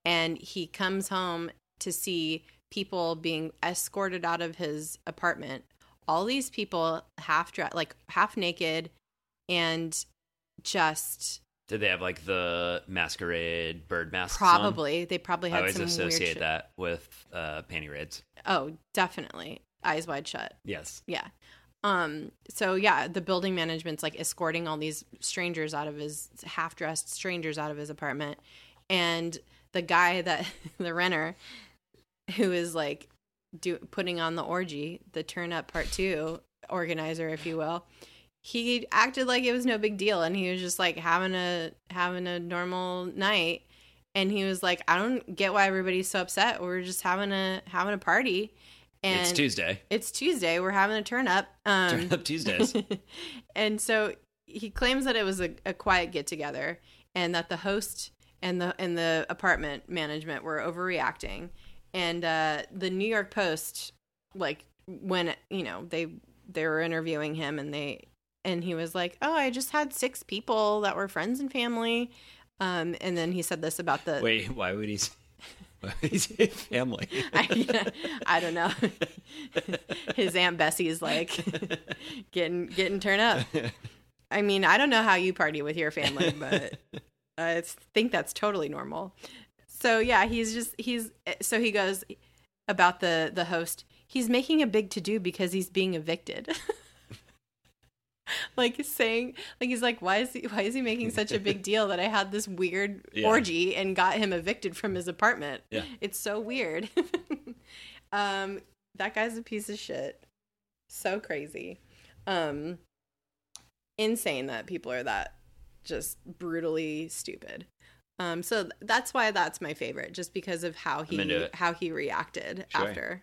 and he comes home to see people being escorted out of his apartment all these people half dressed like half naked and just Did they have like the masquerade bird masks? on? probably they probably had I always some weird associate that with uh, panty raids. oh definitely eyes wide shut Yes. Yeah. Um so yeah, the building management's like escorting all these strangers out of his half-dressed strangers out of his apartment and the guy that the renter who is like do putting on the orgy, the turn up part 2 organizer if you will. He acted like it was no big deal and he was just like having a having a normal night and he was like I don't get why everybody's so upset. We're just having a having a party. And it's Tuesday. it's Tuesday. We're having a turn up. Um, Turn up Tuesdays. and so he claims that it was a, a quiet get together, and that the host and the and the apartment management were overreacting. And uh, the New York Post, like when you know they they were interviewing him, and they and he was like, "Oh, I just had six people that were friends and family." Um, and then he said this about the Wait, why would he? Say family? I, I don't know. His aunt Bessie's like getting getting turned up. I mean, I don't know how you party with your family, but I think that's totally normal. So yeah, he's just he's so he goes about the the host. He's making a big to do because he's being evicted. like saying like he's like why is he why is he making such a big deal that I had this weird Yeah. orgy and got him evicted from his apartment? Yeah. It's so weird. um that guy's a piece of shit. So crazy. Um insane that people are that just brutally stupid. Um so th- that's why that's my favorite just because of how he how he reacted Sure. after.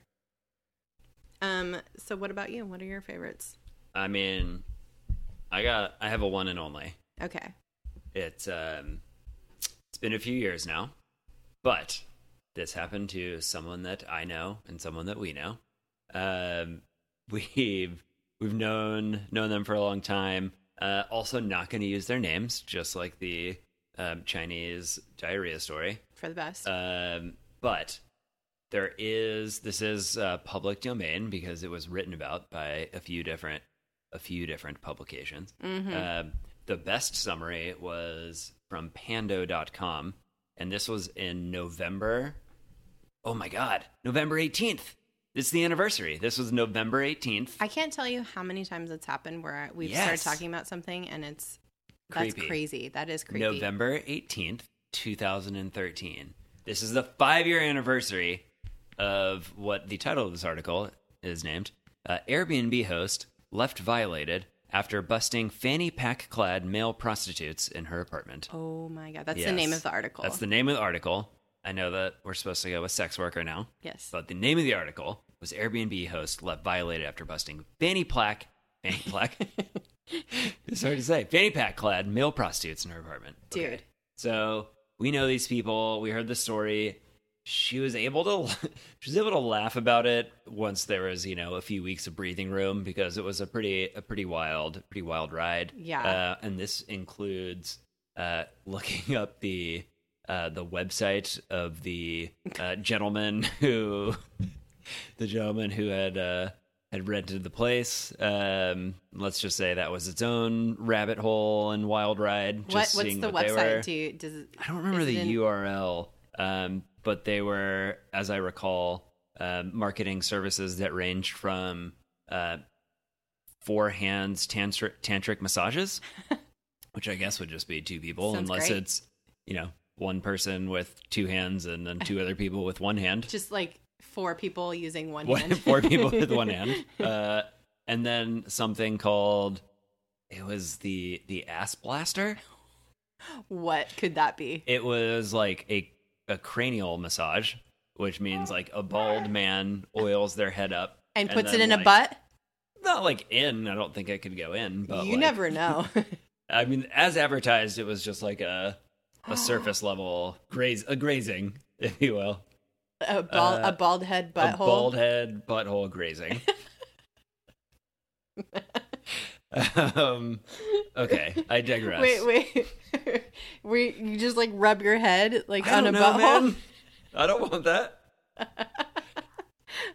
Um so what about you? What are your favorites? I mean, I got. I have a one and only. Okay. It's um, it's been a few years now, but this happened to someone that I know and someone that we know. Um, we've we've known known them for a long time. Uh, also, not going to use their names, just like the um, Chinese diarrhea story. For the best. Um, but there is this is uh, public domain because it was written about by a few different a few different publications. Mhm. Um, the best summary was from Pando.com, and this was in November. Oh my God, November 18th. It's the anniversary. This was November 18th. I can't tell you how many times it's happened where we've Yes. started talking about something and it's that's Creepy. crazy. That is creepy. November 18th, 2013. This is the five year anniversary of what the title of this article is named uh, Airbnb host left violated after busting fanny pack clad male prostitutes in her apartment. Oh my god, that's the name of the article. That's the name of the article. I know that we're supposed to go with sex worker now, yes. but the name of the article was Airbnb host left violated after busting fanny pack, fanny pack. it's hard to say. Fanny pack clad male prostitutes in her apartment. Dude. So we know these people. We heard the story. She was able to she was able to laugh about it once there was you know a few weeks of breathing room because it was a pretty a pretty wild pretty wild ride. Yeah. uh, and this includes uh, looking up the uh, the website of the uh, gentleman who the gentleman who had uh, had rented the place. Um, let's just say that was its own rabbit hole and wild ride. what what's the what website? Do you, does it, I don't remember the in- URL, um, but they were, as I recall, um, marketing services that ranged from uh, four hands tantric, tantric massages, which I guess would just be two people, Sounds unless great. it's you know one person with two hands and then two other people with one hand. just like four people using one One- hand. four people with one hand, uh, and then something called it was the the ass blaster. what could that be? It was like a a cranial massage, which means like a bald man oils their head up And puts it in a butt? Not like in. I don't think I could go in, but you like- never know. I mean, as advertised, it was just like a a surface level graze a grazing, if you will, a bald Uh, a bald head a butthole. bald head butthole grazing. um. Okay, I digress. Wait, wait. we you just like rub your head like I on a know, butthole? man. I don't want that.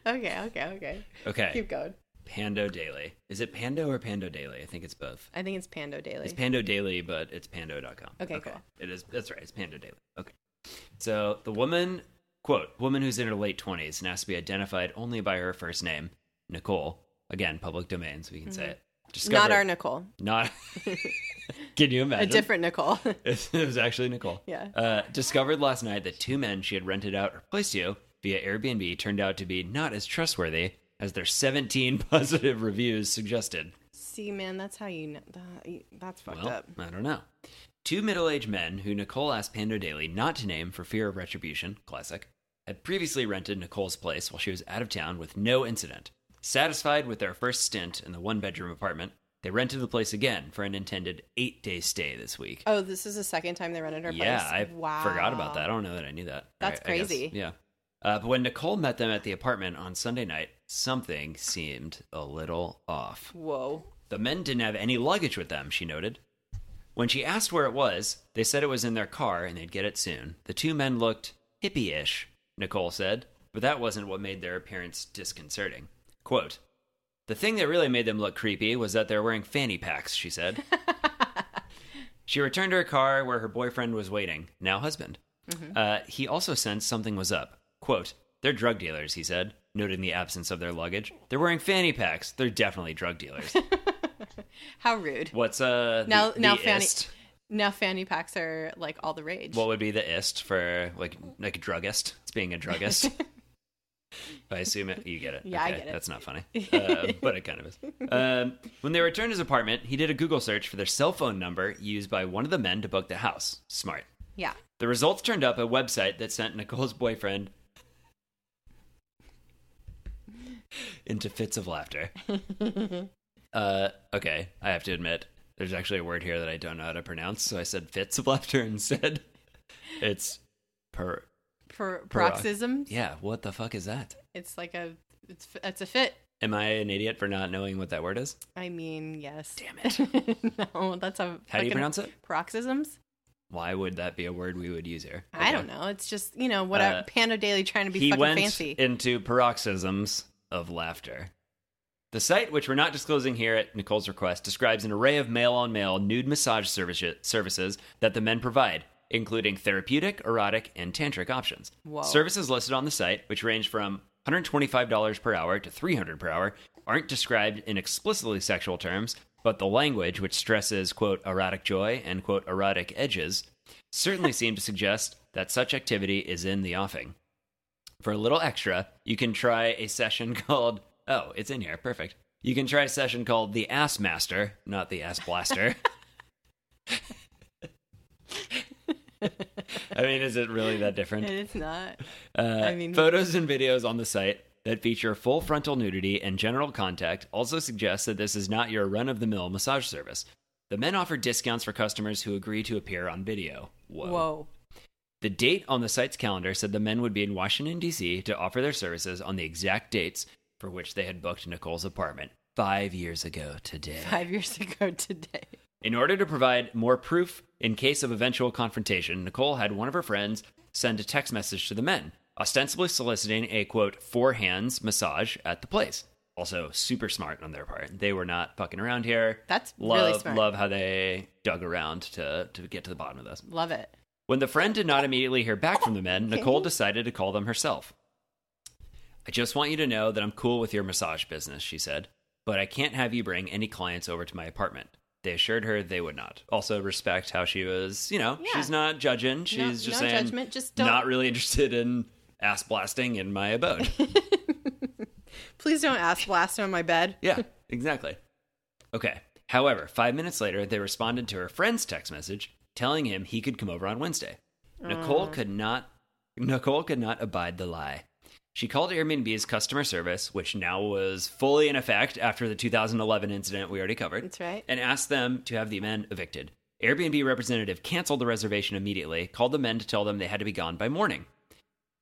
Okay, okay, okay. Okay. Keep going. Pando Daily. Is it Pando or Pando Daily? I think it's both. I think it's Pando Daily. It's Pando Daily, but it's pando.com. Okay, cool. It is that's right, it's Pando Daily. Okay. So the woman quote, woman who's in her late twenties and has to be identified only by her first name, Nicole. Again, public domain, so we can say it. Mm-hmm. Not our Nicole. not Can you imagine? A different Nicole. it was actually Nicole. Yeah. Uh, discovered last night that two men she had rented out her place to via Airbnb turned out to be not as trustworthy as their 17 positive reviews suggested. See, man, that's how you know. That, that's fucked Well, up. I don't know. Two middle aged men who Nicole asked Pando Daily not to name for fear of retribution, classic, had previously rented Nicole's place while she was out of town with no incident. Satisfied with their first stint in the one bedroom apartment, they rented the place again for an intended eight day stay this week. Oh, this is the second time they rented her yeah, place. Yeah, I wow. forgot about that. I don't know that I knew that. That's I- I crazy. yeah. Uh, but when Nicole met them at the apartment on Sunday night, something seemed a little off. Whoa. The men didn't have any luggage with them, she noted. When she asked where it was, they said it was in their car and they'd get it soon. The two men looked hippie ish, Nicole said, but that wasn't what made their appearance disconcerting. Quote, the thing that really made them look creepy was that they're wearing fanny packs, she said. she returned to her car where her boyfriend was waiting, now husband. Uh, he also sensed something was up. Quote, they're drug dealers, he said, noting the absence of their luggage. They're wearing fanny packs. They're definitely drug dealers. How rude. What's uh the, Now- the now fanny- ist? Now fanny packs are like all the rage. What would be the ist for like like a druggist? It's being a druggist. I assume it, you get it. Yeah, I get it. That's not funny, uh, but it kind of is. Um, when they returned to his apartment, he did a Google search for their cell phone number used by one of the men to book the house. Smart. yeah. The results turned up a website that sent Nicole's boyfriend into fits of laughter. uh, okay, I have to admit, there's actually a word here that I don't know how to pronounce, so I said fits of laughter instead. It's per. For Parox- paroxysms, Yeah, what the fuck is that? it's like a it's it's a fit. Am I an idiot for not knowing what that word is? I mean, yes. Damn it. no, that's a. How do you pronounce it? Paroxysms? Why would that be a word we would use here? I don't know. It's just you know what a Uh, Pando Daily trying to be he fucking went fancy. into paroxysms of laughter. The site, which we're not disclosing here at Nicole's request, describes an array of male on male nude massage service- services that the men provide, including therapeutic, erotic, and tantric options. Whoa. Services listed on the site, which range from $125 per hour to 300 per hour, aren't described in explicitly sexual terms, but the language, which stresses, quote, erotic joy and, quote, erotic edges, certainly seem to suggest that such activity is in the offing. For a little extra, you can try a session called, oh, it's in here, perfect. You can try a session called the Ass Master, not the Ass Blaster. I mean, is it really that different? It's not. Uh, I mean- photos and videos on the site that feature full frontal nudity and general contact also suggest that this is not your run of the mill massage service. The men offer discounts for customers who agree to appear on video. Whoa. Whoa. The date on the site's calendar said the men would be in Washington, D.C. to offer their services on the exact dates for which they had booked Nicole's apartment five years ago today. Five years ago today. In order to provide more proof in case of eventual confrontation, Nicole had one of her friends send a text message to the men, ostensibly soliciting a quote, four hands massage at the place. Also, super smart on their part. They were not fucking around here. That's love, really smart. Love how they dug around to, to get to the bottom of this. Love it. When the friend did not immediately hear back from the men, Nicole decided to call them herself. I just want you to know that I'm cool with your massage business, she said, but I can't have you bring any clients over to my apartment. They assured her they would not. Also, respect how she was, you know, Yeah. she's not judging. She's just no saying, judgment, just don't- not really interested in ass blasting in my abode. Please don't ask blast on my bed. Yeah, exactly. Okay. However, five minutes later, they responded to her friend's text message telling him he could come over on Wednesday. Nicole could not. Nicole could not abide the lie. She called Airbnb's customer service, which now was fully in effect after the 2011 incident we already covered, That's right. and asked them to have the men evicted. Airbnb representative canceled the reservation immediately, called the men to tell them they had to be gone by morning.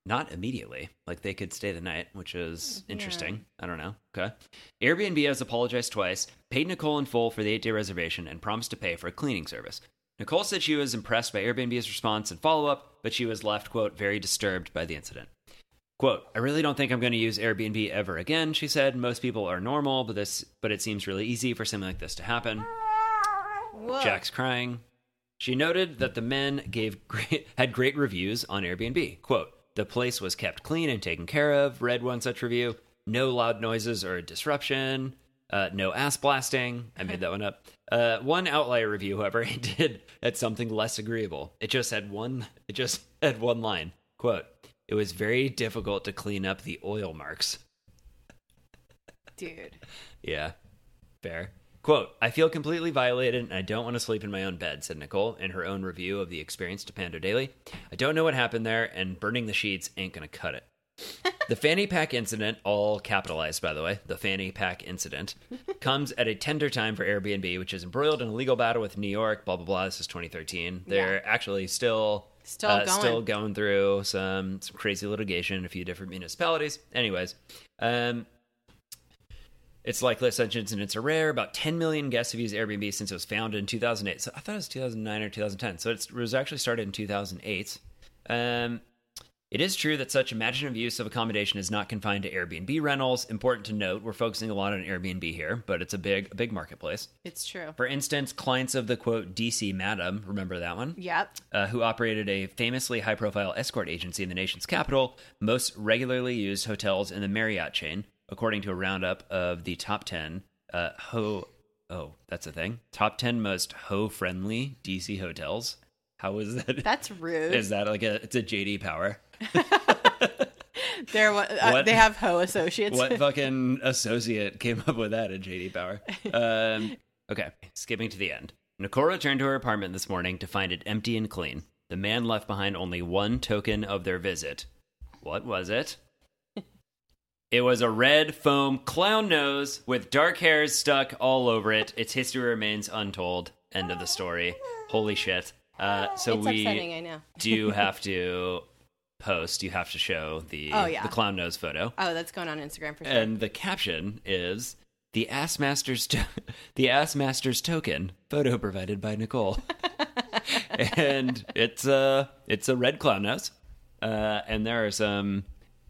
Not immediately. Like they could stay the night, which is mm-hmm. interesting. I don't know. Okay. Airbnb has apologized twice, paid Nicole in full for the eight day reservation, and promised to pay for a cleaning service. Nicole said she was impressed by Airbnb's response and follow up, but she was left, quote, very disturbed by the incident. Quote, I really don't think I'm going to use Airbnb ever again, she said. Most people are normal, but this but it seems really easy for something like this to happen. Whoa. Jack's crying. She noted that the men gave great, had great reviews on Airbnb. Quote, the place was kept clean and taken care of, read one such review. No loud noises or disruption. Uh, no ass blasting. I made that one up. Uh, one outlier review, however, it did had something less agreeable. It just had one. It just had one line. Quote: It was very difficult to clean up the oil marks. Dude. Yeah, fair. Quote, I feel completely violated and I don't want to sleep in my own bed, said Nicole in her own review of the experience to Pando Daily. I don't know what happened there, and burning the sheets ain't going to cut it. the fanny pack incident, all capitalized by the way, the fanny pack incident, comes at a tender time for Airbnb, which is embroiled in a legal battle with New York, blah, blah, blah. This is 2013. They're actually still. Still uh, going. still going through some some crazy litigation in a few different municipalities. Anyways, um, it's likely such incidents are rare. About 10 million guests have used Airbnb since it was founded in 2008. So I thought it was 2009 or 2010. So it's, it was actually started in 2008. Um, it is true that such imaginative use of accommodation is not confined to Airbnb rentals. Important to note, we're focusing a lot on Airbnb here, but it's a big, a big marketplace. It's true. For instance, clients of the quote DC Madam, remember that one? Yep. uh, who operated a famously high profile escort agency in the nation's capital, most regularly used hotels in the Marriott chain, according to a roundup of the top 10 uh, ho. Oh, that's a thing. Top 10 most ho friendly DC hotels. How is that? That's rude. Is that like a it's a JD Power? They're uh, they have ho associates. What fucking associate came up with that at JD Power? Um, okay, skipping to the end. Nicole returned to her apartment this morning to find it empty and clean. The man left behind only one token of their visit. What was it? It was a red foam clown nose with dark hairs stuck all over it. Its history remains untold. End of the story. Holy shit. Uh, so it's we upsetting, I know. do have to post. You have to show the Oh, yeah. the clown nose photo. Oh, that's going on Instagram for sure. And the caption is the Ass Masters to- the Ass Masters token photo provided by Nicole. and it's a it's a red clown nose. Uh, and there are some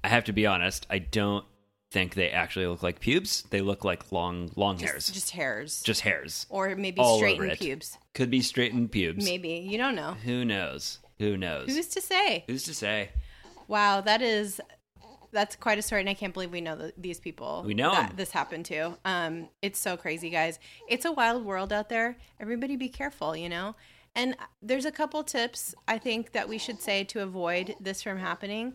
I have to be honest, I don't think they actually look like pubes. They look like long, long Just, hairs, just hairs, just hairs. or maybe all straightened pubes. Could be straightened pubes. Maybe you don't know. Who knows? Who knows? Who's to say? Who's to say? Wow, that is that's quite a story, and I can't believe we know th these people. We know this happened to. Um, it's so crazy, guys. It's a wild world out there. Everybody, be careful. You know. And there's a couple tips I think that we should say to avoid this from happening.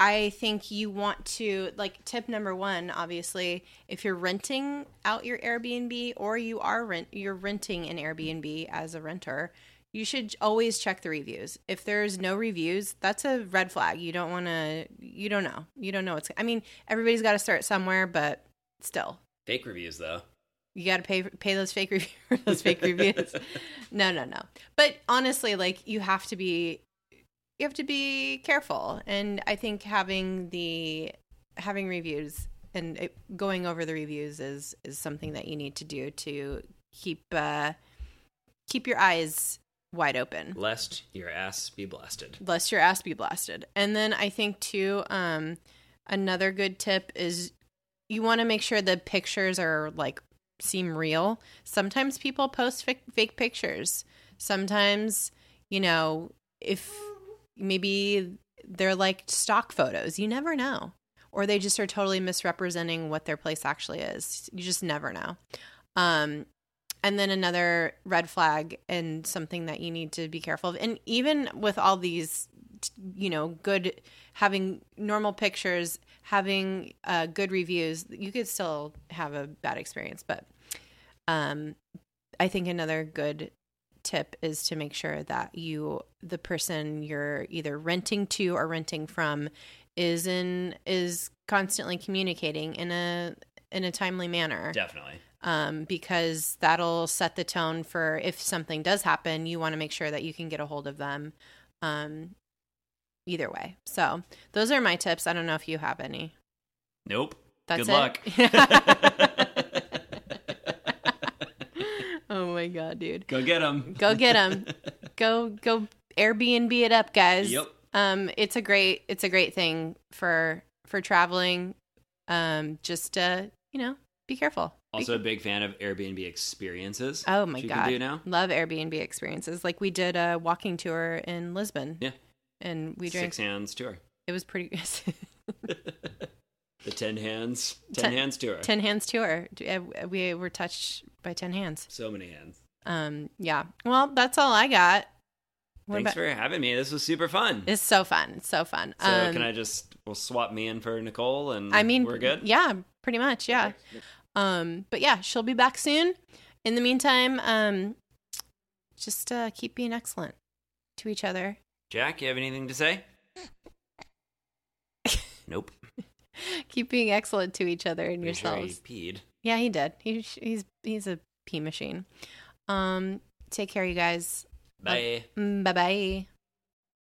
I think you want to like tip number one, obviously, if you're renting out your Airbnb or you are rent you're renting an Airbnb as a renter, you should always check the reviews. If there's no reviews, that's a red flag. You don't want to you don't know. You don't know what's I mean, everybody's got to start somewhere, but still, Fake reviews, though. you got to pay pay those fake reviews those fake reviews. No, no, no. But honestly, like you have to be you have to be careful, and I think having the having reviews and it, going over the reviews is is something that you need to do to keep uh keep your eyes wide open Lest your ass be blasted. lest your ass be blasted. And then I think too, um, another good tip is you want to make sure the pictures are like seem real. Sometimes people post fake, fake pictures. Sometimes, you know, if maybe they're like stock photos, you never know. Or they just are totally misrepresenting what their place actually is. You just never know. Um, and then another red flag and something that you need to be careful of. And even with all these, you know, good, having normal pictures, having uh, good reviews, you could still have a bad experience. But um, I think another good tip is to make sure that you, the person you're either renting to or renting from, is in is constantly communicating in a in a timely manner Definitely. Um, because that'll set the tone for if something does happen, you want to make sure that you can get a hold of them um, either way. So those are my tips. I don't know if you have any. Nope. That's Good it? luck. oh my god, dude. Go get them. Go get them. go go Airbnb it up, guys. Yep. Um it's a great it's a great thing for for traveling. Um just to you know, be careful. Be Also, a big fan of Airbnb experiences. Oh my god! Do now. Love Airbnb experiences. Like we did a walking tour in Lisbon. Yeah. and we drank. Six hands tour. It was pretty. The ten hands, ten, Ten- hands tour. ten hands tour. Uh, We were touched by ten hands. So many hands. Um, yeah. Well, that's all I got. What Thanks about? for having me. This was super fun. It's so fun. It's so fun. so um, can I just we'll swap me in for Nicole and I mean, we're good. Yeah, pretty much. Yeah. Um, but yeah, she'll be back soon. In the meantime, um, just uh, keep being excellent to each other. Jack, you have anything to say? nope. Keep being excellent to each other and Pretty sure yourselves. he peed. Yeah, he did. He, he's he's a pee machine. Um, take care, you guys. Bye. Bye bye.